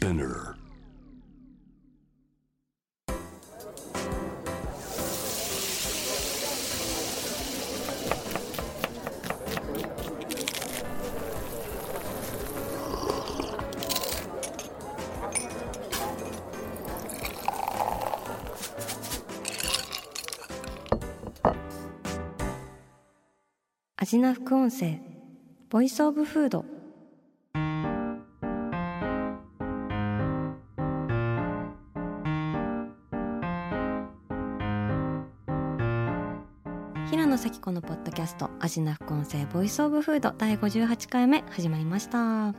Spinner. アジナ副音声ボイスオブフードアジナ副音声ボイスオブフード第58回目始まりました。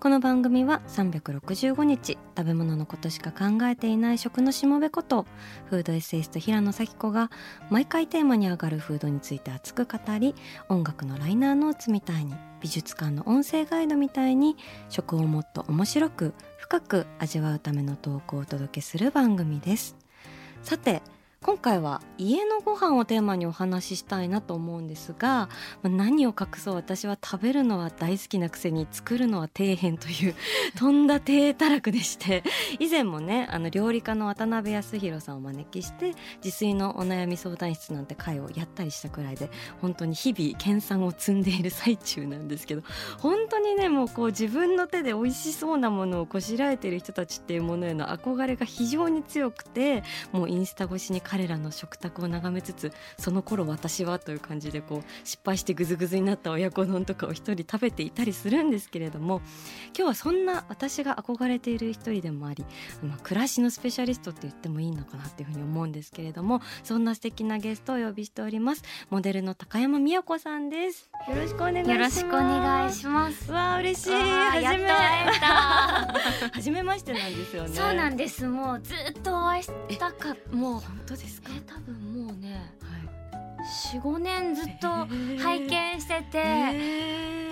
この番組は365日食べ物のことしか考えていない食のしもべことフードエッセイスト平野咲子が毎回テーマに上がるフードについて熱く語り音楽のライナーノーツみたいに美術館の音声ガイドみたいに食をもっと面白く深く味わうための投稿をお届けする番組です。さて今回は家のご飯をテーマにお話ししたいなと思うんですがまあ何を隠そう私は食べるのは大好きなくせに作るのは底辺という とんだ低たらくでして以前もねあの料理家の渡辺康弘さんをお招きして自炊のお悩み相談室なんて会をやったりしたくらいで本当に日々研鑽を積んでいる最中なんですけど本当にねもうこう自分の手で美味しそうなものをこしらえている人たちっていうものへの憧れが非常に強くてもうインスタ越しに彼らの食卓を眺めつつその頃私はという感じでこう失敗してグズグズになった親子丼とかを一人食べていたりするんですけれども今日はそんな私が憧れている一人でもあり、まあ、暮らしのスペシャリストって言ってもいいのかなっていうふうに思うんですけれどもそんな素敵なゲストをお呼びしておりますモデルの高山美也子さんですよろしくお願いしますよろしくお願いします。わあ嬉しい初め。初めましてなんですよねそうなんです。もうずっとお会いしたか、もう本当ですか？え多分もうね、はい。四五年ずっと拝見してて、へ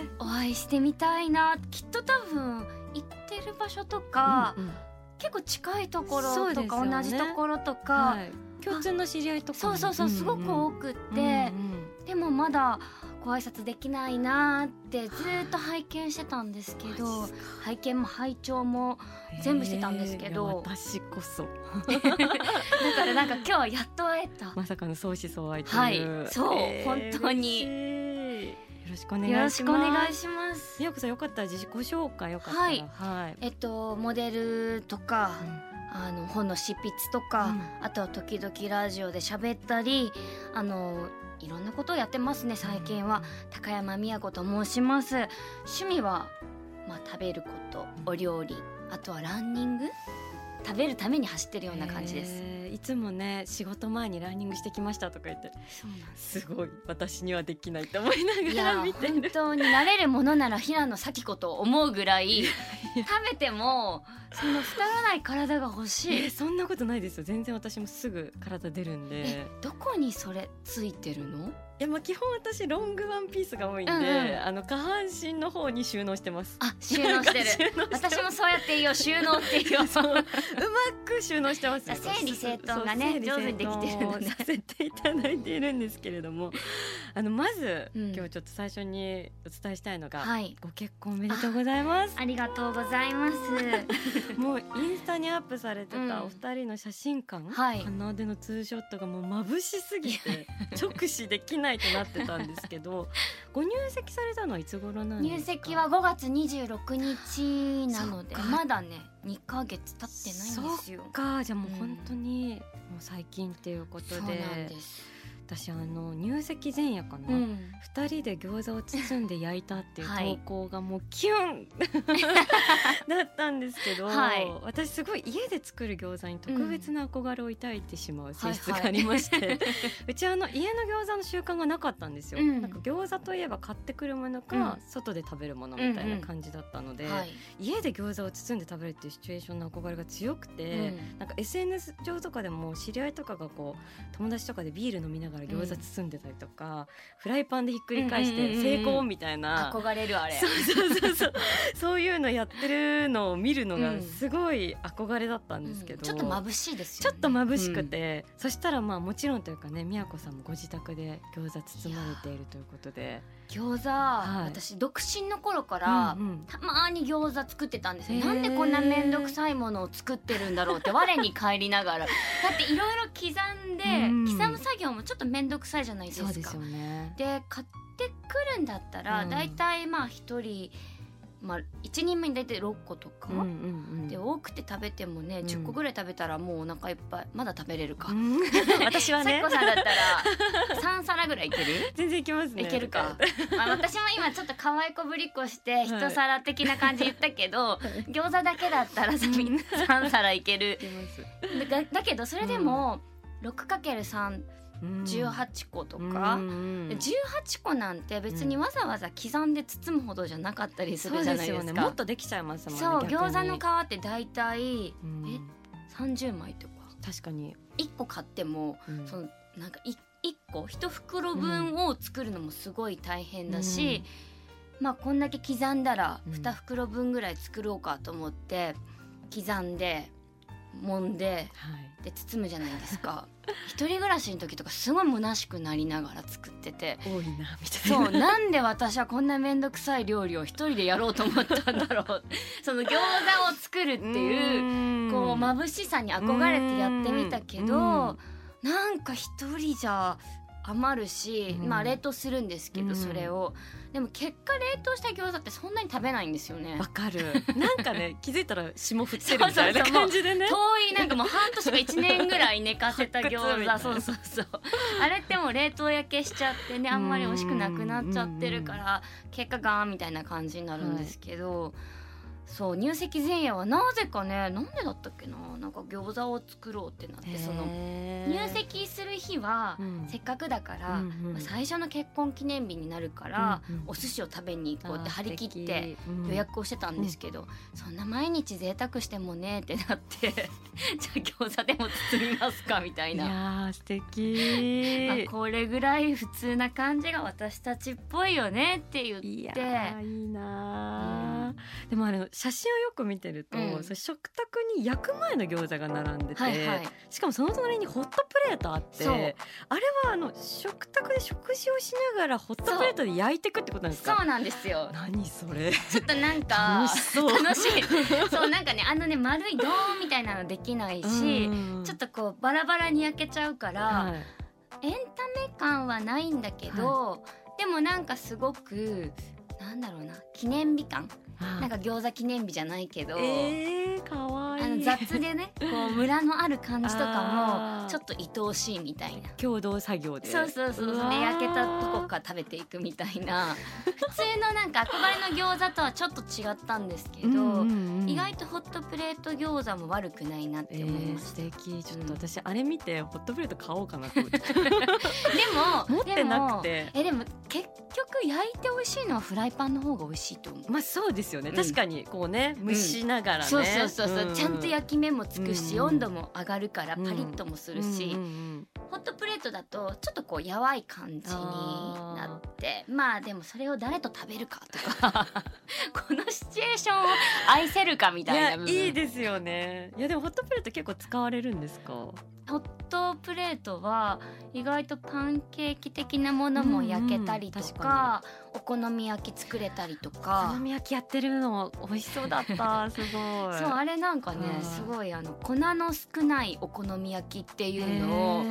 ー。お会いしてみたいな。きっと多分行ってる場所とか、うんうん。結構近いところとか、ね。同じところとか、はい、共通の知り合いとかそうそうそうすごく多くって、でもまだご挨拶できないなーってずっと拝見してたんですけど、拝見も拝聴も全部してたんですけど。いや私こそ。だからなんか今日はやっと会えた。まさかの相思相愛という、はいそう本当に。よろしくお願いします。よろしくお願いします。みやこさんよかった。ら自己紹介よかったら。はい。はい、えっとモデルとか、あの本の執筆とか、うん。あとは時々ラジオで喋ったり、あのいろんなことをやってますね最近は。高山美也子と申します。趣味はまあ食べること、お料理、あとはランニング。食べるために走ってるような感じです。いつもね仕事前にランニングしてきましたとか言ってす。すごい私にはできないと思いないがやら見てる。本当になれるものなら平野咲子と思うぐらい 食べてもその太らない体が欲しい。えそんなことないですよ。全然私もすぐ体出るんで。えどこにそれついてるの？いやまあ基本私ロングワンピースが多いんで、うんうん。あの下半身の方に収納してます。あ収納してる。私もそうやって言おう 収納って言おうそう。うまく収納してますあ整理整頓がね上手にできてるのね整理整頓をさせていただいているんですけれどもあのまず、うん。今日ちょっと最初にお伝えしたいのが、はい。ご結婚おめでとうございます。ありがとうございます。もうインスタにアップされてうん。たお二人の写真館、はい。鼻でのツーショットがもう眩しすぎて 直視できないとなってたんですけど ご入籍されたのはいつ頃なんですか？入籍は5月26日なのでまだね2ヶ月経ってないんですよ。か。じゃあもううん。本当にもう最近っていうことそうで,、なんです私あの入籍前夜かな、うん。二人で餃子を包んで焼いたっていうはい。投稿がもうキュン だったんですけど、はい。私すごい家で作る餃子に特別な憧れを抱いてしまう性質がはい。はいありまして、うちあの家の餃子の習慣がなかったんですよ、うん。なんか餃子といえば買ってくるものか、うん。外で食べるものみたいな感じだったので、はい。家で餃子を包んで食べるっていうシチュエーションの憧れが強くて、うんなんか SNS 上とかでも知り合いとかがこう友達とかでビール飲みなががら餃子包んでたりとか、フライパンでひっくり返して成功みたいな、憧れるあれ。そうそうそうそう。そういうのやってるのを見るのがうん。すごい憧れだったんですけど、うん。ちょっと眩しいですちょよねっと眩しくて、そしたらまあもちろんというかね宮子さんもご自宅で餃子包まれているということで。餃子、はい。私独身の頃から、うんうん。たまーに餃子作ってたんですよ。なんでこんな面倒くさいものを作ってるんだろうって我に返りながら。だっていろいろ刻んで、うん。刻む作業もちょっと面倒くさいじゃないですか。そうですよね。で買ってくるんだったら、うん。だいたいまあ一人、まあ、1人目に大体6個とか、うんうんうん。で多くて食べてもねうん。10個ぐらい食べたらもうお腹いっぱいまだ食べれるか、うん。私はさっさんだったら 3皿ぐらいいける？全然いけますね。いけるか、まあ、私も今ちょっと可愛い子ぶりっこして一皿的な感じ言ったけど、餃子だけだったらさみんな3皿いける。いけます。だだけどそれでも 6×318 うん個とか、うんうんで18個なんて別にわざわざ刻んで包むほどじゃなかったりするじゃないですか。ね。もっとできちゃいますもんね。そう餃子の皮って大体うん。え30枚とか。確かに。1個買ってもうん。そのなんか1個1袋分を作るのもすごい大変だし、まあこんだけ刻んだらうん。2袋分ぐらい作ろうかと思って刻んで揉んではい。で包むじゃないですか。一人暮らしの時とかすごい虚しくなりながら作ってて。多いなみたいな。そうなんで私はこんな面倒くさい料理を一人でやろうと思ったんだろう。その餃子を作るっていううこう眩しさに憧れてやってみたけうんどなんか一人じゃ余るし、うん。まあ冷凍するんですけどうん。それをでも結果冷凍した餃子ってそんなに食べないんですよね。わかる。なんかね 気づいたら霜降ってるみたいなそうそうそう。感じでね。遠いなんかもう半年か1年ぐらい寝かせた餃子。そうそうそう。あれってもう冷凍焼けしちゃってねあんまり美味しくなくなっちゃってるから結果ガーンみたいな感じになるんですけど、そう入籍前夜はなぜかねなんでだったっけななんか餃子を作ろうってなってその入籍する日はうん。せっかくだから、うんうんまあ最初の結婚記念日になるから、うんうんお寿司を食べに行こうって張り切って。予約をしてたんですけど、そんな毎日贅沢してもねってなって じゃあ餃子でも包みますかみたいいや素敵。あこれぐらい普通な感じが私たちっぽいよねって言って。いやーいいなー、でもあの写真をよく見てると、うん。食卓に焼く前の餃子が並んでて、はいはい。しかもその隣にホットプレートあってあれはあの食卓で食事をしながらホットプレートで焼いていくってことなんですか？そう。なんですよ。何それ？ちょっとなんか楽しそう。楽しい。そうなんかねあのね丸いドーンみたいなのできないし、うん。ちょっとこうバラバラに焼けちゃうから、はい。エンタメ感はないんだけど、でもなんかすごくなんだろうな記念日感なんか餃子記念日じゃないけど、えー、かわあの雑でねこうムラのある感じとかもちょっと愛おしいみたいな。共同作業で。そうそうそうわー。ね焼けたとこから食べていくみたいな。普通のなんか憧れの餃子とはちょっと違ったんですけど、うんうんうん。意外とホットプレート餃子も悪くないなってえー、思いました、素敵。ちょっと私、あれ見てホットプレート買おうかなと思って。でも持ってなくて。えでも結局焼いて美味しいのはフライパンの方が美味しいと思う。まあそうですよね、うん確かにこうね蒸しながらね、そうそうそうそう、んちゃんと焼き目もつくし、うん温度も上がるからパリッともするし、ホットプレートだとちょっとこうやわい感じになってまあでもそれを誰と食べるかとか このシチュエーションを愛せるかみいたいないいですよね。いやでもホットプレート結構使われるんですか？ホットプレートは意外とパンケーキ的なものも焼けたりとうんうんか,、お好み焼き作れたりとおか好み焼きやってるの美味しそうだった すごい。そうあれなんかね、うん。すごいあの粉の少ないお好み焼きっていうのを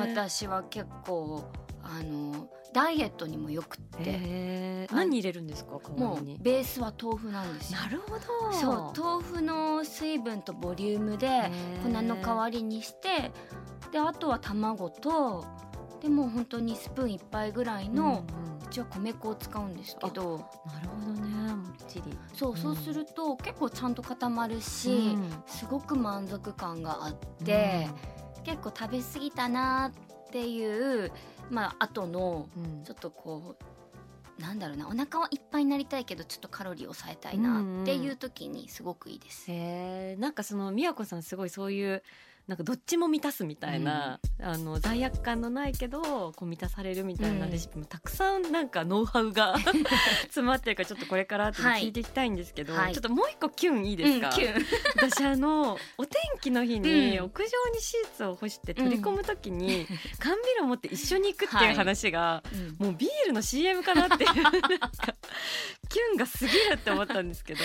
私は結構あのダイエットにもよくって、何入れるんですか？もうベースは豆腐なんですよ。なるほど。そう豆腐の水分とボリュームで粉の代わりにしてであとは卵とでもう本当にスプーン一杯ぐらいの、うちは米粉を使うんですけど。なるほどね。もっちり。そうそうすると結構ちゃんと固まるし、うんすごく満足感があって、結構食べ過ぎたなっていうまあ後のうんちょっとこうなんだろうなお腹はいっぱいになりたいけどちょっとカロリー抑えたいなっていう時にすごくいいです。へえなんかその宮子さんすごいそういうなんかどっちも満たすみたいな、あの罪悪感のないけどこう満たされるみたいなレシピもたくさんなんかノウハウが 詰まってるからちょっとこれから後で聞いていきたいんですけど、はい。ちょっともう一個キュンいいですか、うんキュン。私あのお天気の日にうん。屋上にシーツを干して取り込む時に、缶ビールを持って一緒に行くってい。う話が、もうビールの CM かなっていうキュンが過ぎるって思ったんですけど。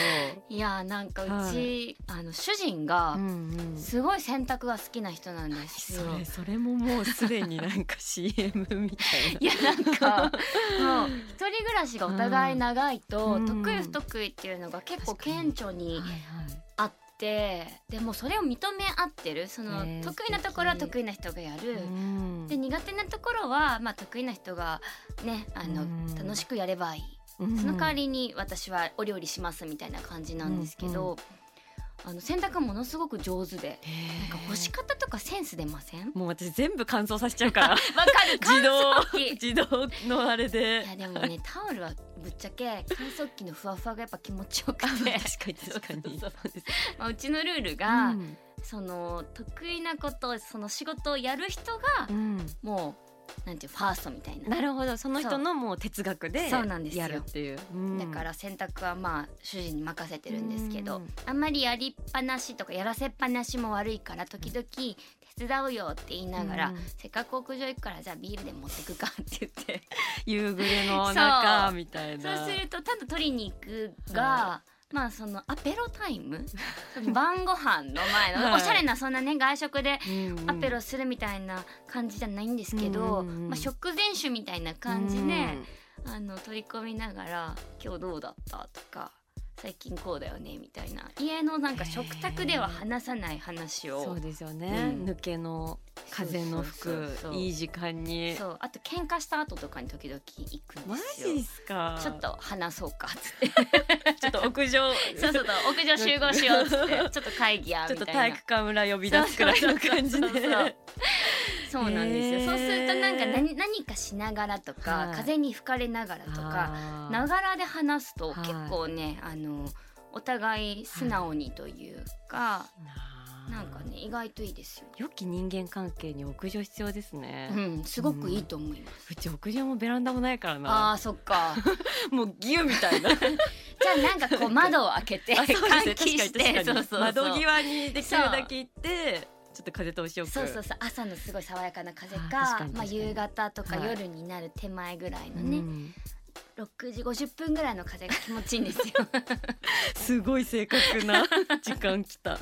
いやなんかうち、はい。あの主人がうんうん。すごい洗濯が好きな人なんですよ。それそれももうすでになんか CM みたいな。いやなんかもう一人暮らしがお互い長いと、うん。得意不得意っていうのが結構顕著にあってでもそれを認め合ってる。その得意なところは得意な人がやる。うん。で苦手なところは、まあ、得意な人がねあの、うん。楽しくやればいい。うん。その代わりに私はお料理しますみたいな感じなんですけど、あの洗濯ものすごく上手でなんか干し方とかセンス出ません？わもう私全部乾燥させちゃうから。かる。自動乾燥機自動のあれで。いやでもねタオルはぶっちゃけ乾燥機のふわふわがやっぱ気持ちよくて。確かに確かに。まあ、うちのルールが、その得意なことその仕事をやる人がうん。もうなんていうファーストみたいな。なるほど。その人のもう哲学でやるっていう。うん。だから洗濯はまあ主人に任せてるんですけど、うん。あんまりやりっぱなしとかやらせっぱなしも悪いから時々手伝うよって言いながら、うん。せっかく屋上行くからじゃあビールで持ってくかって言って。夕暮れの中みたいそう。なするとただ取りに行くが、まあそのアペロタイム？晩ご飯の前の、はい。おしゃれなそんなね外食でうんうん。アペロするみたいな感じじゃないんですけど、うんうんうん。まあ、食前酒みたいな感じで、あの取り込みながら「今日どうだった?」とか「最近こうだよね」みたいな。家のなんか食卓では話さない話を。そうですよね、うん。抜けの風の吹くいい時間に。そう。あと喧嘩した後とかに時々行くんマですよ。ジっすか。ちょっと話そうかっつって。ちょっと屋上。そうそうそう屋上集合しようっつって。ちょっと会議やちょっとみたいな体育館裏呼び出すくらいの感じで。そうなんですよ、そうするとなんか何何かしながらとか、はい。風に吹かれながらとかながらで話すとはい結構ね、あのお互い素直にというか、なんかね意外といいですよ。良き人間関係に屋上必要ですね、う、うんすごくいいと思います。ち屋上もベランダもないからあな。あそっか。もうギュみたいな。じゃあなんかこう窓を開けて 換気してそうそうそう。窓際にできるだけ行ってちょっと風通しよく。そうそうそう。朝のすごい爽やかな風かまあ、夕方とかはい。夜になる手前ぐらいのね、うん。6時50分ぐらいの風が気持ちいいんですよ。すごい正確な時間来た。な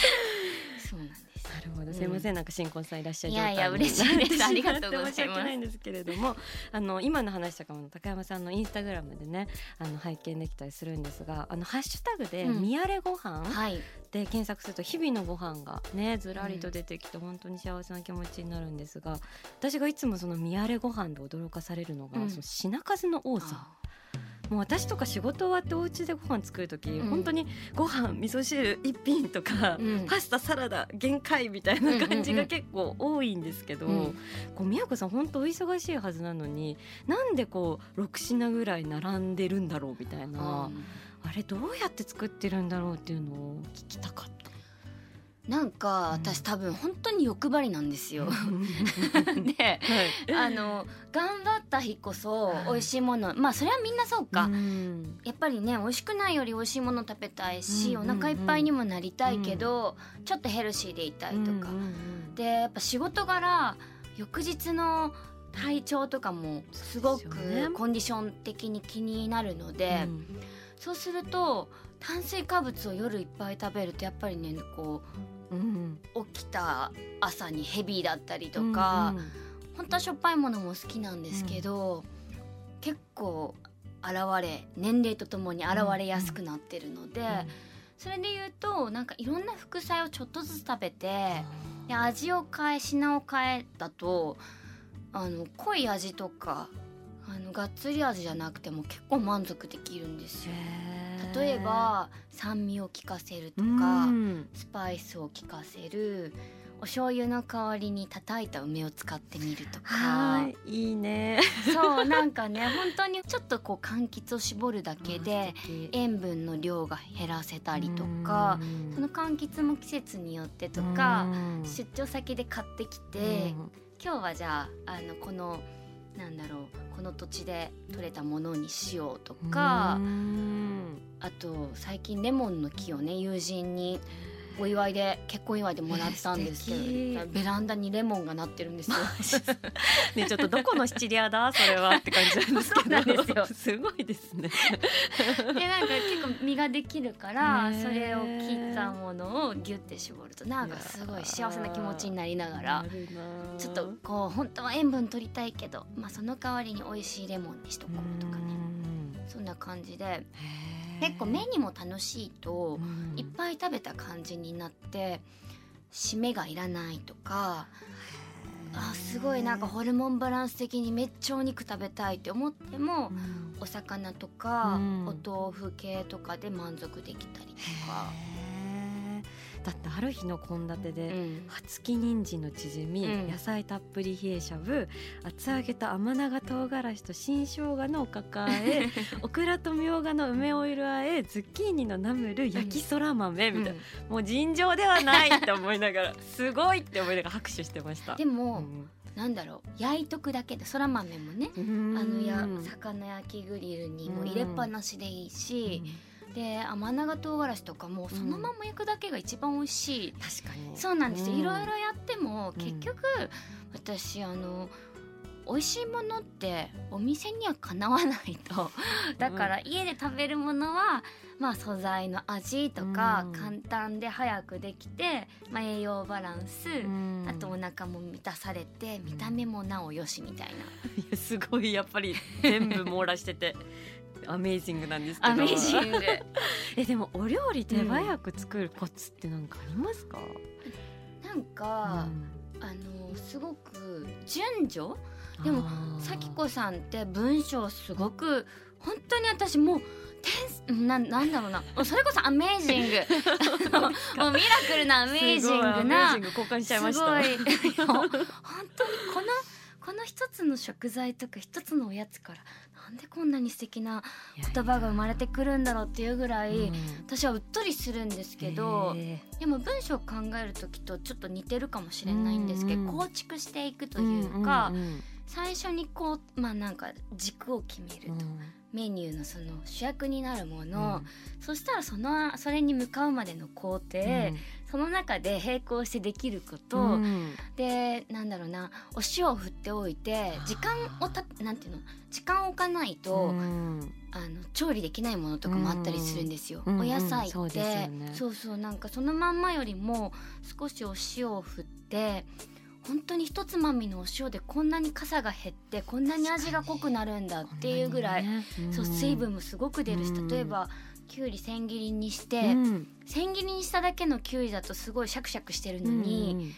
そうなんです。るほど。うんすいません、なんか新婚さんいらっしゃるいやいや嬉しいです。ありがとうございます。申し訳ないんです。けれどもあの今の話とかも高山さんのインスタグラムでねあの拝見できたりするんですがあのハッシュタグで「うん。みやれご飯はい。で検索すると日々のご飯がねずらりと出てきて本当に幸せな気持ちになるんですが私がいつもそのみやれご飯で驚かされるのが、うん。その品数の多さもう私とか仕事終わってお家でご飯作る時、うん。本当にご飯味噌汁一品とか、うん。パスタサラダ限界みたいな感じがうんうんうん。結構多いんですけど、うん。こう宮子さん本当お忙しいはずなのになんでこう6品ぐらい並んでるんだろうみたいな、あれどうやって作ってるんだろうっていうのを聞きたかった。なんか私多分本当に欲張りなんですよ。ではい。あの頑張った日こそはい。美味しいものまあそれはみんなそうか、うん。やっぱりね美味しくないより美味しいもの食べたいし、うんうんうん。お腹いっぱいにもなりたいけど、ちょっとヘルシーでいたいとか、うんうんうん。でやっぱ仕事柄翌日の体調とかもすごくコンディション的に気になるので、うん。そうすると炭水化物を夜いっぱい食べるとやっぱりねこうんう起きた朝にヘビーだったりとか、うんうん本当はしょっぱいものも好きなんですけど、結構現れ年齢とともに現れやすくなってるので、それで言うとなんかいろんな副菜をちょっとずつ食べてで味を変え品を変えだとあの濃い味とかあのがっつり味じゃなくても結構満足できるんですよ。例えば酸味を効かせるとうか、ん。スパイスを効かせるお醤油の代わりに叩いた梅を使ってみるとか。はいいいね。そう なんかね本当にちょっとこう柑橘を絞るだけで塩分の量が減らせたりとかその柑橘も季節によってとか出張先で買ってきて今日はじゃああのこのなんだろうこの土地で採れたものにしようとかあと最近レモンの木をね友人にお祝いで結婚祝いでもらったんですけどベランダにレモンがなってるんですよ。ねちょっとどこのシチリアだそれはって感じなんですけど。なんですよすごいですね。でなんか結構実ができるからそれを切ったものをギュッて絞るとなんかすごい幸せな気持ちになりながらちょっとこう本当は塩分取りたいけど、まあ、その代わりに美味しいレモンにしとこうとかね。そんな感じで。結構目にも楽しいと、いっぱい食べた感じになって締めがいらないとかあすごいなんかホルモンバランス的にめっちゃお肉食べたいって思っても、お魚とか、お豆腐系とかで満足できたりとか。だってある日の献立で、うん、葉付き人参のチヂミ、うん、野菜たっぷり冷えしゃぶ厚揚げと甘長唐辛子と新生姜のおかかえ オクラとみょうがの梅オイルあえズッキーニのナムル焼きそら豆みたいな、うん、もう尋常ではないって思いながら すごいって思いながら拍手してました。でも、なんだろう焼いとくだけでそら豆もねあのや魚焼きグリルにも入れっぱなしでいいし、で甘長唐辛子とかもそのまま焼くだけが一番美味しい、確かに。そうなんです。よ、いろいろやっても結局、私あの美味しいものってお店にはかなわないと。だから家で食べるものは、まあ、素材の味とか簡単で早くできて、まあ、栄養バランスあとお腹も満たされて見た目もなおよしみたいな。いやすごいやっぱり全部網羅しててアメージングなんですけど。アメージング。えでもお料理手早く作るコツって何かありますか、うん、なんか、うん、あのすごく順序？でも咲子さんって文章すごく本当に私もうななんだろうな。それこそアメージング。もうミラクルなアメージングな交換しちゃいました。すごい。本当にこのこの一つの食材とか一つのおやつからなんでこんなに素敵な言葉が生まれてくるんだろうっていうぐらい、私はうっとりするんですけど、でも文章を考える時とちょっと似てるかもしれないんですけど、構築していくというか、最初にこうまあなんか軸を決めると。メニューのその主役になるもの、うん、そしたらそのそれに向かうまでの工程、うん、その中で並行してできること、うん、でなんだろうなお塩を振っておいて時間をたなんていうの時間を置かないと、あの調理できないものとかもあったりするんですよ。お野菜って、ね、そうそうなんかそのまんまよりも少しお塩を振って本当に一つまみのお塩でこんなに傘が減ってこんなに味が濃くなるんだっていうぐらい、ね。うん、そう水分もすごく出るし例えばきゅうり千切りにして、うん、千切りにしただけのきゅうりだとすごいシャクシャクしてるのに、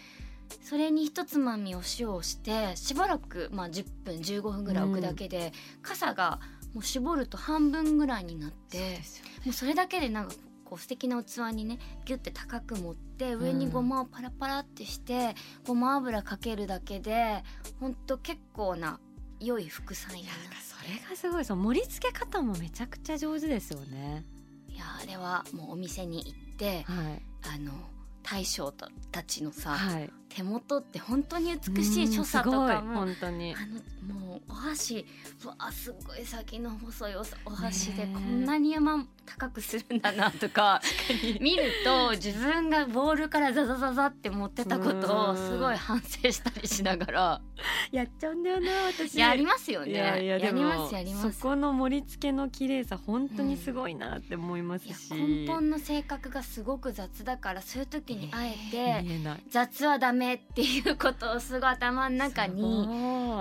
うん、それに一つまみお塩をしてしばらく、まあ、10分15分ぐらい置くだけで、傘がもう絞ると半分ぐらいになってもうそれだけでなんかこう素敵な器にねギュッて高く持って上にごまをパラパラってして、うん、ごま油かけるだけでほんと結構な良い副菜になそれがすごい。その盛り付け方もめちゃくちゃ上手ですよね。いやあれはもうお店に行って、はい、あの大将たちのさ、はい、手元って本当に美しい所作とかも本当に。あのもうお箸わすごい先の細いお箸でこんなに山高くするんだなとか 見ると自分がボールからザザザザって持ってたことをすごい反省したりしながら。やっちゃうんだよな私。やりますよね。やりますやります。そこの盛り付けの綺麗さ本当にすごいなって思いますし、うん、根本の性格がすごく雑だからそういう時にあえて雑はダメっていうことをすごい頭の中に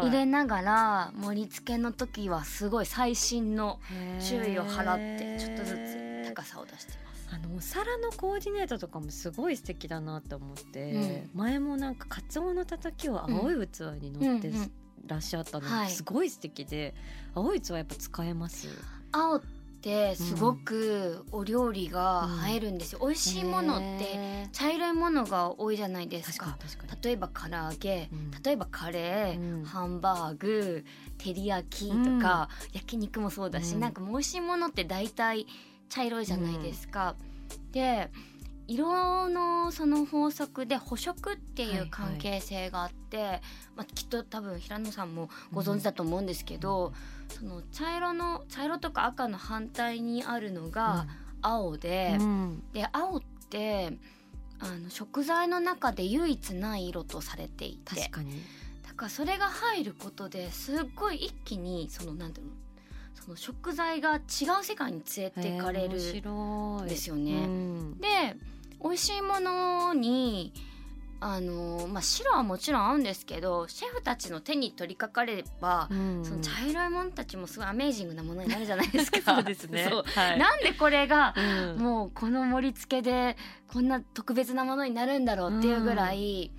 入れながら盛り付けの時はすごい最新の注意を払ってちょっとずつ高さを出してます。あのお皿のコーディネートとかもすごい素敵だなと思って、うん、前もなんかカツオのたたきを青い器に乗ってらっしゃったのすごい素敵で、青い器やっぱ使えます？青ってすごくお料理が映えるんですよ、美味しいものって茶色いものが多いじゃないですか。例えば唐揚げ、うん。例えばカレー、うん。ハンバーグ照り焼きとか、焼肉もそうだし、うん。なんかもう美味しいものって大体茶色いじゃないですか。で色のその法則で補色っていう関係性があって、まあ、きっと多分平野さんもご存知だと思うんですけど、その茶色の茶色とか赤の反対にあるのが青で、うん。で青ってあの食材の中で唯一ない色とされていて。確かに。だからそれが入ることですっごい一気にそのなんていうの？その食材が違う世界に連れていかれるへー面白い。ですよね。うん。で美味しいものにあの、まあ、白はもちろん合うんですけどシェフたちの手に取りかかれば、うん。その茶色いものたちもすごいアメージングなものになるじゃないですか。そうですね。はい。なんでこれがうん。もうこの盛り付けでこんな特別なものになるんだろうっていうぐらい、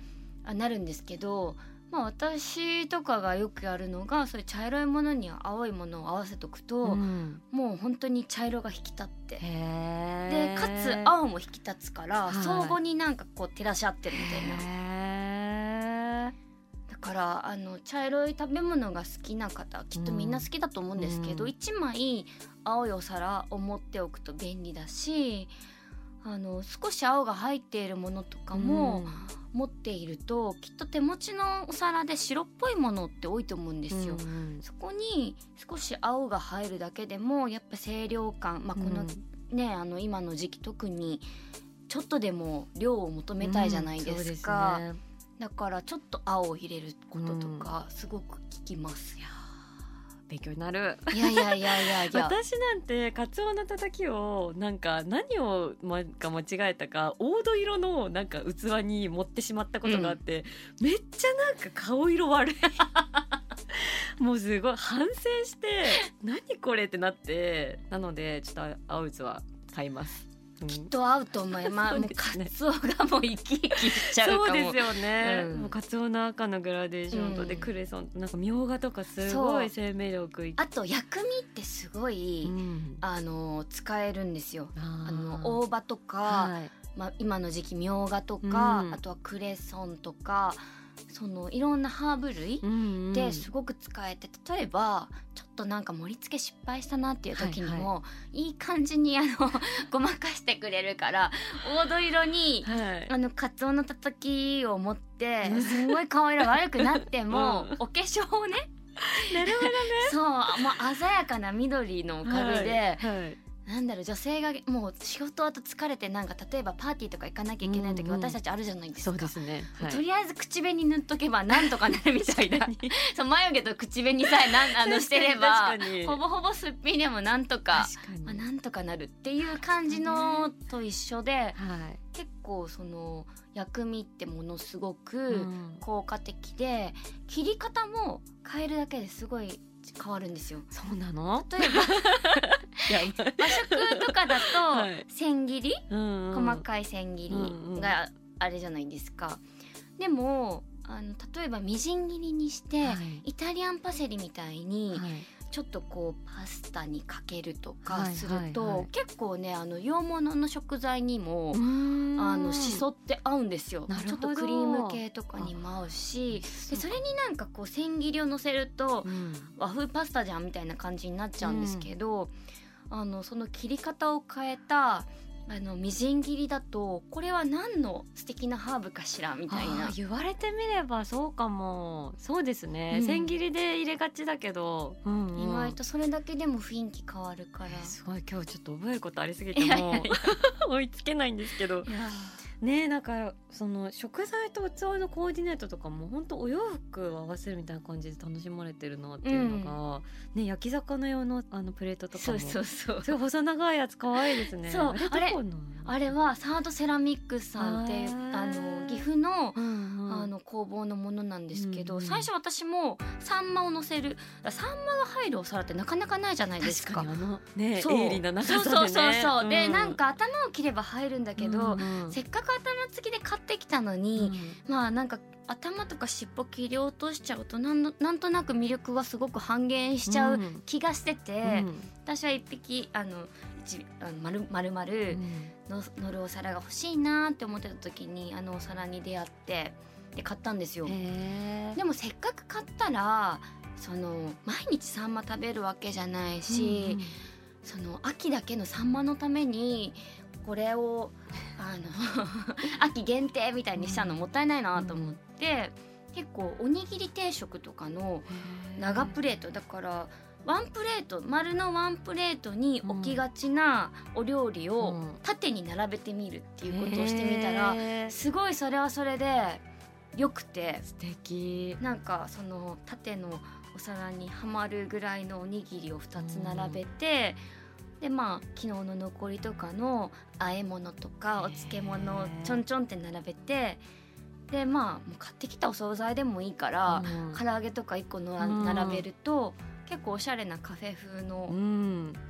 あなるんですけど、まあ、私とかがよくやるのがそういう茶色いものには青いものを合わせとくと、うん。もう本当に茶色が引き立って。でかつ青も引き立つから、はい。相互になんかこう照らし合ってるみたいな。だからあの茶色い食べ物が好きな方きっとみんな好きだと思うんですけど、うん。一枚青いお皿を持っておくと便利だしあの少し青が入っているものとかも持っていると、きっと手持ちのお皿で白っぽいものって多いと思うんですよ。うんそこに少し青が入るだけでもやっぱ清涼感、まあ、このね、あの今の時期特にちょっとでも量を求めたいじゃないですか。うんだからちょっと青を入れることとかすごく効きます。勉強になる。いやいやいやいや。いや。私なんてカツオのたたきをなんか何をまが間違えたか黄土色のなんか器に持ってしまったことがあって、めっちゃなんか顔色悪い。もうすごい反省して何これってなってなのでちょっと青器買います、うんと合うと思います。もうカツオがもう生き生きしちゃうかも。そうですよね、うん。もうカツオの赤のグラデーションと、うん。でクレソンとなんかみょうがとかすごい生命力いあと薬味ってすごい、うん。あの使えるんですよ。ああのー大葉とか、はい。まあ、今の時期みょうがとか、うん。あとはクレソンとかそのいろんなハーブ類うんうん。ですごく使えて例えばちょっとなんか盛り付け失敗したなっていう時にも、いい。感じにあの ごまかしてくれるから黄土色にはい。あのカツオのたたきを持ってうん。すごい顔色悪くなっても、うん。お化粧をね なるほどね。そうもう鮮やかな緑のおかげで、はい。はいなんだろう女性がもう仕事後疲れてなんか例えばパーティーとか行かなきゃいけない時、うんうん私たちあるじゃないですか。そうですね。はいとりあえず口紅塗っとけばなんとかなるみたいな そう眉毛と口紅さえなんあのしてればほぼほぼすっぴんでもなんとか。まあ、なんとかなるっていう感じのと一緒ではい。結構その薬味ってものすごうくん効果的で、切り方も変えるだけですごい変わるんですよ。そうなの？例えば 和食とかだはい。と千切り、うん細かい千切うんうん。りがあれじゃないですか。でもあの例えばみじん切りにして、はい。イタリアンパセリみたいにはいちょっとこうパスタにかけるとかはいすると、はい。はい結構ねあの洋物の食材にも、あのしそって合うんですよ。ちょっとクリーム系とかにも合うしでそれになんかこう千切りを乗せるとうん。和風パスタじゃんみたいな感じになっちゃうんですけど、あのその切り方を変えたあのみじん切りだとこれは何の素敵なハーブかしらみたいな。言われてみればそうかも。そうですね、うん。千切りで入れがちだけど、うんうん。意外とそれだけでも雰囲気変わるから。えーすごい。今日ちょっと覚えることありすぎても 追いつけないんですけどねえなんかその食材と器のコーディネートとかも本当お洋服を合わせるみたいな感じで楽しまれてるなっていうのが、ね焼き魚用のあのプレートとかも。そうそうそう。細長いやつ可愛いですね。そうあれあれはサードセラミックさんってあの岐阜のうんうん。あの工房のものなんですけど、うんうん。最初私もサンマを乗せるサンマが入るお皿ってなかなかないじゃないですか。確かにあのねそう。鋭利な長さでね。そうそうそうそう、でん。なんか頭を切れば入るんだけど、うんうん。せっかく頭付きで買ってきたのに、まあなんか頭とか尻尾切り落としちゃうとなんのなんとなく魅力はすごく半減しちゃう気がしてて、私は一匹あの一あの丸丸々の乗るお皿が欲しいなって思ってた時にあのお皿に出会ってで買ったんですよ。でもせっかく買ったらその毎日サンマ食べるわけじゃないし、うん。その秋だけのサンマのためにこれをあの 秋限定みたいにしたのもったいないなと思って、うん、結構おにぎり定食とかの長プレートだからワンプレート丸のワンプレートに置きがちなお料理を縦に並べてみるっていうことをしてみたらすごいそれはそれでよくて。素敵。なんかその縦のお皿にはまるぐらいのおにぎりを2つ並べて、うん、でまあ昨日の残りとかの和え物とかお漬物をちょんちょんって並べてでまあもう買ってきたお惣菜でもいいから、うん、唐揚げとか1個の並べると。結構おしゃれなカフェ風の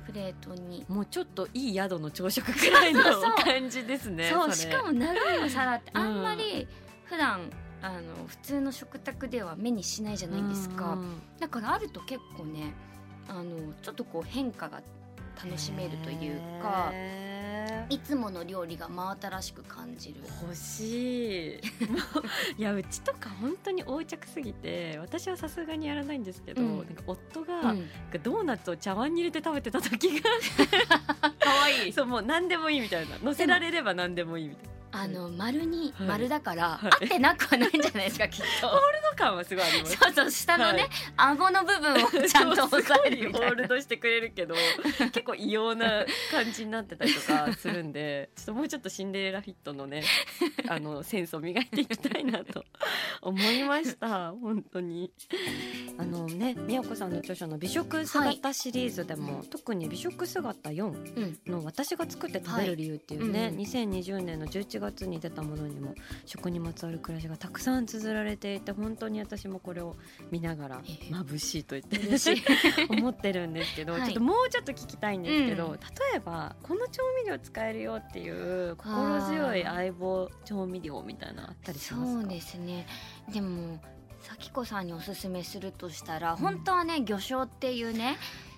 プレートに、うん、もうちょっといい宿の朝食くらいの 感じですねそうしかも長いお皿ってあんまり普段あの普通の食卓では目にしないじゃないですか、だからあると結構ねあのちょっとこう変化が楽しめるというかいつもの料理が真新しく感じる。欲しい。いやうちとか本当に横着すぎて私はさすがにやらないんですけど、うん、なんか夫が、うん、ドーナツを茶碗に入れて食べてた時が 可愛い。そうもう何でもいいみたいな。乗せられれば何でもいいみたいなあの丸に丸だから、合ってなくはないんじゃないですかきっと。ホールド感はすごいあります。そうそう下のね、顎の部分をちゃんと押さえる ホールドしてくれるけど 結構異様な感じになってたりとかするんでちょっともうちょっとシンデレラフィットのね あのセンスを磨いていきたいなと思いました本当に。あのね宮子さんの著書の美食姿シリーズでも、はい、特に美食姿4の私が作って食べる理由っていうね、はい、2020年の11月に出たものにも食にまつわる暮らしがたくさん綴られていて本当に私もこれを見ながら眩しいと言って思ってるんですけど、はい、ちょっともうちょっと聞きたいんですけど、うん、例えばこの調味料使えるよっていう心強い相棒調味料みたいなあったりしますか？そうですね。でも咲子さんにおすすめするとしたら、うん、本当はね魚醤っていうね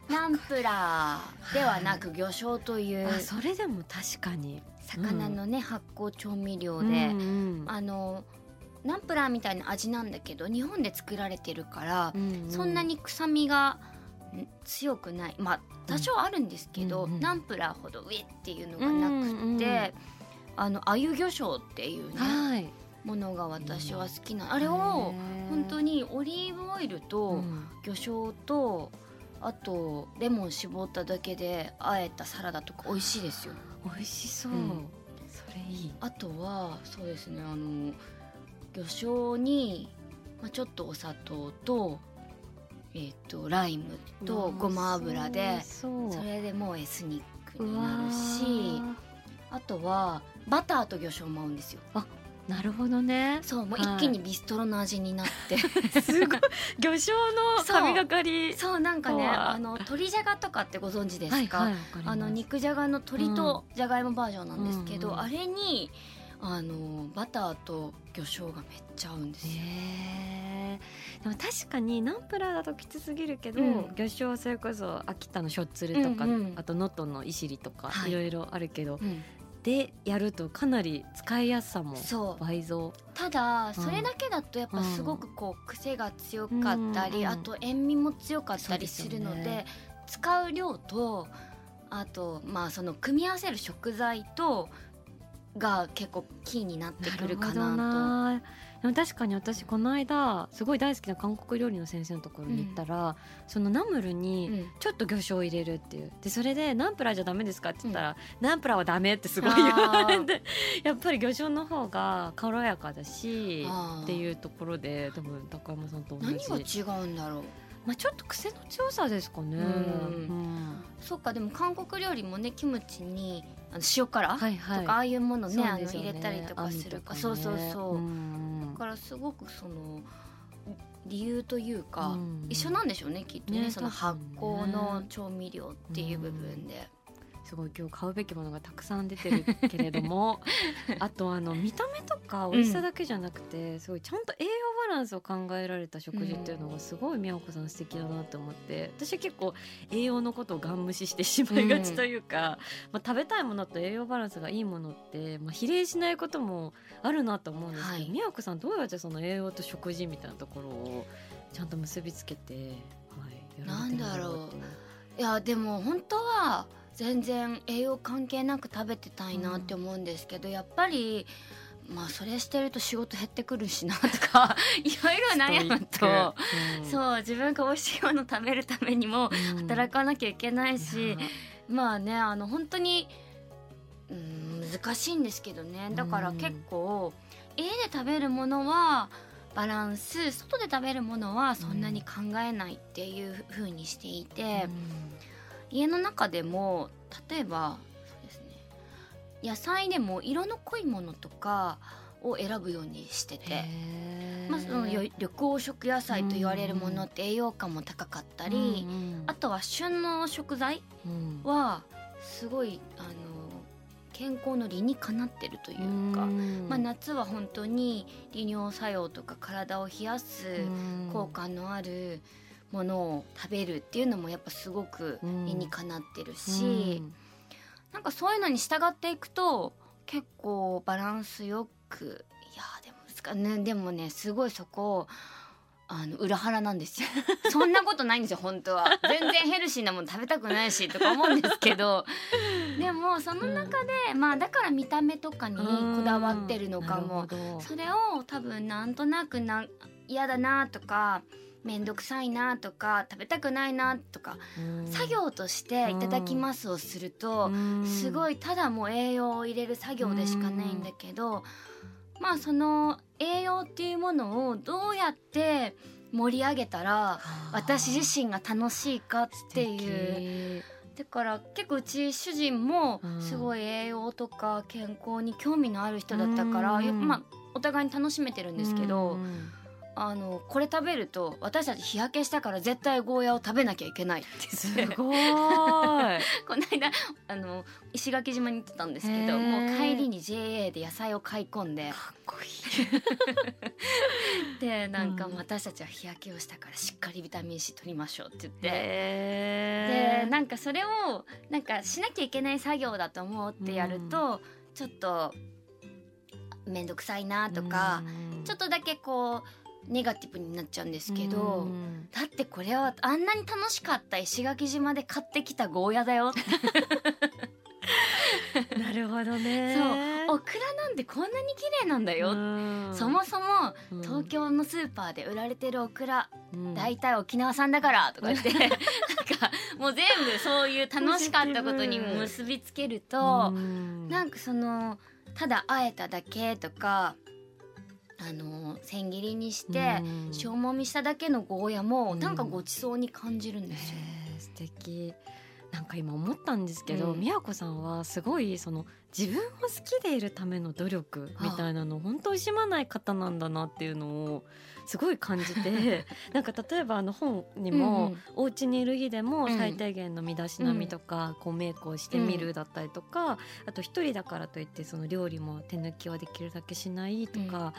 ナンプラーではなく魚醤という、それでも確かに魚のね、うん、発酵調味料で、うんうん、あのナンプラーみたいな味なんだけど日本で作られてるから、うんうん、そんなに臭みが強くない。まあ多少あるんですけど、うんうん、ナンプラーほど上っていうのがなくって、うんうん、あの鮎魚醤っていうね、はい、ものが私は好きなあれを本当にオリーブオイルと魚醤と、あとレモン絞っただけであえたサラダとか美味しいですよ。美味しそう、うん、それいい。あとはそうですねあの魚醤に、まあ、ちょっとお砂糖と,、えーと、ライムとごま油でそれでもうエスニックになるしあとはバターと魚醤も合うんですよ。あなるほどね。そうもう一気にビストロの味になって、はい、すごい。魚醤の神がかり。そうなんかねあの鶏じゃがとかってご存知ですか？はいはい、あの肉じゃがの鶏とじゃがいもバージョンなんですけど、うん、あれにあのバターと魚醤がめっちゃ合うんですよ。でも確かにナンプラーだときつすぎるけど、うん、魚醤それこそ秋田のしょっつるとか、うんうん、あと能登のいしりとか、はい、いろいろあるけど、うん、でやるとかなり使いやすさも倍増。ただそれだけだとやっぱすごくこう癖が強かったり、うん、あと塩味も強かったりするので、ね、使う量とあとまあその組み合わせる食材とが結構キーになってくるかなと。でも確かに私この間すごい大好きな韓国料理の先生のところに行ったら、うん、そのナムルにちょっと魚醤を入れるっていう。でそれでナンプラーじゃダメですかって言ったら、うん、ナンプラーはダメってすごい言われてやっぱり魚醤の方が軽やかだしっていうところで多分高山さんと同じ。何が違うんだろう。まあ、ちょっと癖の強さですかね。そっかでも韓国料理もねキムチにあの塩辛、はいはい、とかああいうものね、ね、あの入れたりとかするか、ね、そうそうそう、からすごくその理由というか、うん、一緒なんでしょうねきっとね、ね、その発酵の調味料っていう部分で。すごい今日買うべきものがたくさん出てるけれども あとあの見た目とか美味しさだけじゃなくて、すごいちゃんと栄養バランスを考えられた食事っていうのがすごい宮子さん素敵だなと思って私は結構栄養のことをガン無視してしまいがちというか、まあ、食べたいものと栄養バランスがいいものって、まあ、比例しないこともあるなと思うんですけど、はい。宮子さんどうやってその栄養と食事みたいなところをちゃんと結びつけて、はい、やられてるなんだろう。いやでも本当は全然栄養関係なく食べてたいなって思うんですけど、やっぱりまあそれしてると仕事減ってくるしなとか いろいろ悩むと、うん。そう自分が美味しいもの食べるためにもうん。働かなきゃいけないし、いやまあねあの本当にうん難しいんですけどね。だからうん結構家で食べるものはバランス外で食べるものはそんなに考えないっていう風にしていて、家の中でも例えばそうですね野菜でも色の濃いものとかを選ぶようにしてて。まあ、そのよ緑黄色野菜と言われるものって栄養価も高かったり、うん。あとは旬の食材うん。はすごいあの健康の理にかなってるというか、うん。まあ、夏は本当に利尿作用とか体を冷やすうん。効果のあるものを食べるっていうのもやっぱすごく理にかなってるし、なんかそういうのに従っていくと結構バランスよくいやーでも難ねでもねすごいそこあの裏腹なんですよ。そんなことないんですよ本当は。全然ヘルシーなもの食べたくないしとか思うんですけど。でもその中で、まあだから見た目とかにこだわってるのかも。それを多分なんとなくな嫌だなとか面倒くさいなとか食べたくないなとかうん。作業として「いただきます」をするとうん。すごいただもう栄養を入れる作業でしかないんだけどまあその栄養っていうものをどうやって盛り上げたら私自身が楽しいかっていう。だから結構うち主人もうん。すごい栄養とか健康に興味のある人だったから、まあお互いに楽しめてるんですけど、うんあのこれ食べると私たち日焼けしたから絶対ゴーヤを食べなきゃいけないってすごーい。この間あの石垣島に行ってたんですけどもう帰りに JA で野菜を買い込んで。かっこいい。でなんかうん。私たちは日焼けをしたからしっかりビタミン C 取りましょうって言って。でなんかそれをなんかしなきゃいけない作業だと思ってやると、ちょっと面倒くさいなとか、うん。ちょっとだけこうネガティブになっちゃうんですけど、うん。だってこれはあんなに楽しかった石垣島で買ってきたゴーヤだよ なるほどね。そう。オクラなんてこんなに綺麗なんだよ、うん。そもそもうん。東京のスーパーで売られてるオクラうん。大体沖縄産だからとか言って なんかもう全部そういう楽しかったことに結びつけると、うん。なんかそのただあえただけとかあの千切りにしてうん。塩もみしただけのゴーヤもうん。なんかごちそうに感じるんですよ。素敵。なんか今思ったんですけど、うん。宮子さんはすごいその自分を好きでいるための努力みたいなの本当惜しまない方なんだなっていうのをすごい感じて なんか例えばあの本にも、うんうん。お家にいる日でもうん。最低限の身だしなみとか、こうメイクをしてみるだったりとか、あと一人だからといってその料理も手抜きはできるだけしないとか。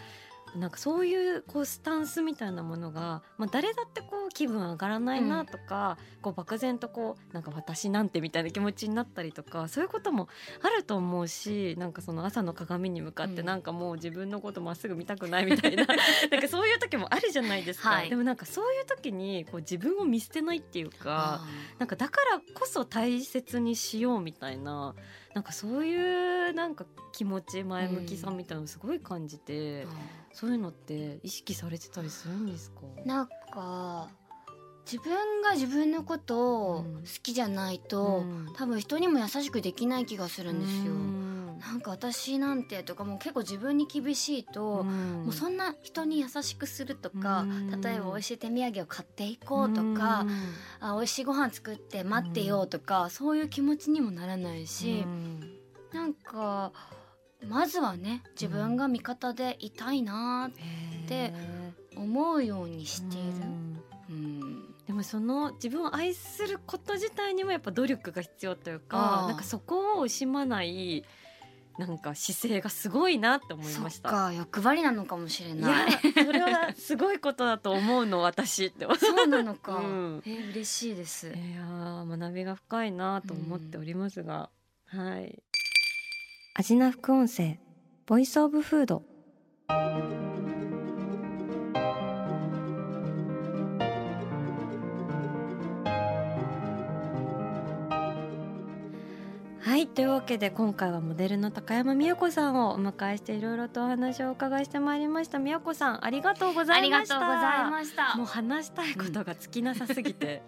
なんかそういうこうスタンスみたいなものが、まあ、誰だってこう気分上がらないなとか、こう漠然とこうなんか私なんてみたいな気持ちになったりとかそういうこともあると思うしなんかその朝の鏡に向かってうん。なんかもう自分のことまっすぐ見たくないみたいな なんかそういう時もあるじゃないですか、はい。でもなんかそういう時にこう自分を見捨てないっていうか。あなんかだからこそ大切にしようみたいななんかそういうなんか気持ち前向きさみたいなのすごい感じて、ーそういうのって意識されてたりするんですか？なんか自分が自分のことを好きじゃないと、うん。多分人にも優しくできない気がするんですよ。うん。なんか私なんてとかもう結構自分に厳しいと、もうそんな人に優しくするとか、うん。例えば美味しい手土産を買っていこうとか、うん。あ美味しいご飯作って待ってよとか、そういう気持ちにもならないし、うん。なんかまずはね自分が味方でいたいなってへ思うようにしている。ーうんうんでもその自分を愛すること自体にもやっぱ努力が必要というかなんかそこを惜しまないなんか姿勢がすごいなって思いました。か欲張りなのかもしれない。いやそれはすごいことだと思うの私って。そうなのか。うんえー、嬉しいです。いやー学びが深いなと思っておりますが、はい。アジナ副音声ボイスオブフード。はいというわけで今回はモデルの高山美代子さんをお迎えしていろいろとお話をお伺いしてまいりました美代子さんありがとうござありがいましたとうございました。もう話したいことが尽きなさすぎて、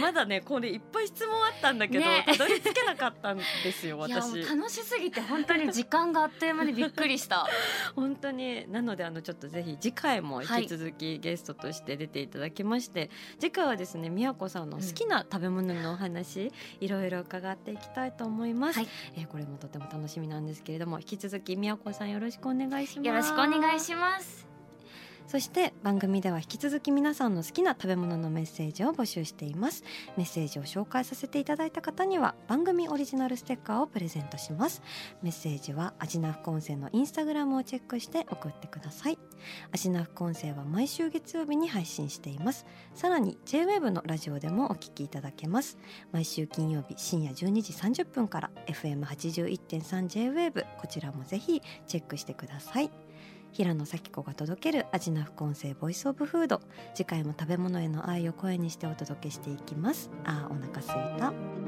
まだねこれいっぱい質問あったんだけど、ね。たどり着けなかったんですよ いやも私う楽しすぎて本当に時間があっという間にびっくりした。本当に。なのであのちょっとぜひ次回も引き続きゲストとして出ていただきまして、次回はですね宮子さんの好きな食べ物のお話、いろいろ伺っていきたいと思います、はい。えーこれもとても楽しみなんですけれども引き続き宮子さんよろしくお願いします。よろしくお願いします。そして番組では引き続き皆さんの好きな食べ物のメッセージを募集しています。メッセージを紹介させていただいた方には番組オリジナルステッカーをプレゼントします。メッセージはアジナ副音声のインスタグラムをチェックして送ってください。アジナ副音声は毎週月曜日に配信しています。さらに JWEB のラジオでもお聞きいただけます。毎週金曜日深夜12時30分から FM81.3JWEB こちらもぜひチェックしてください。平野咲子が届けるアジナ副音声ボイスオブフード。次回も食べ物への愛を声にしてお届けしていきます。あーお腹すいた。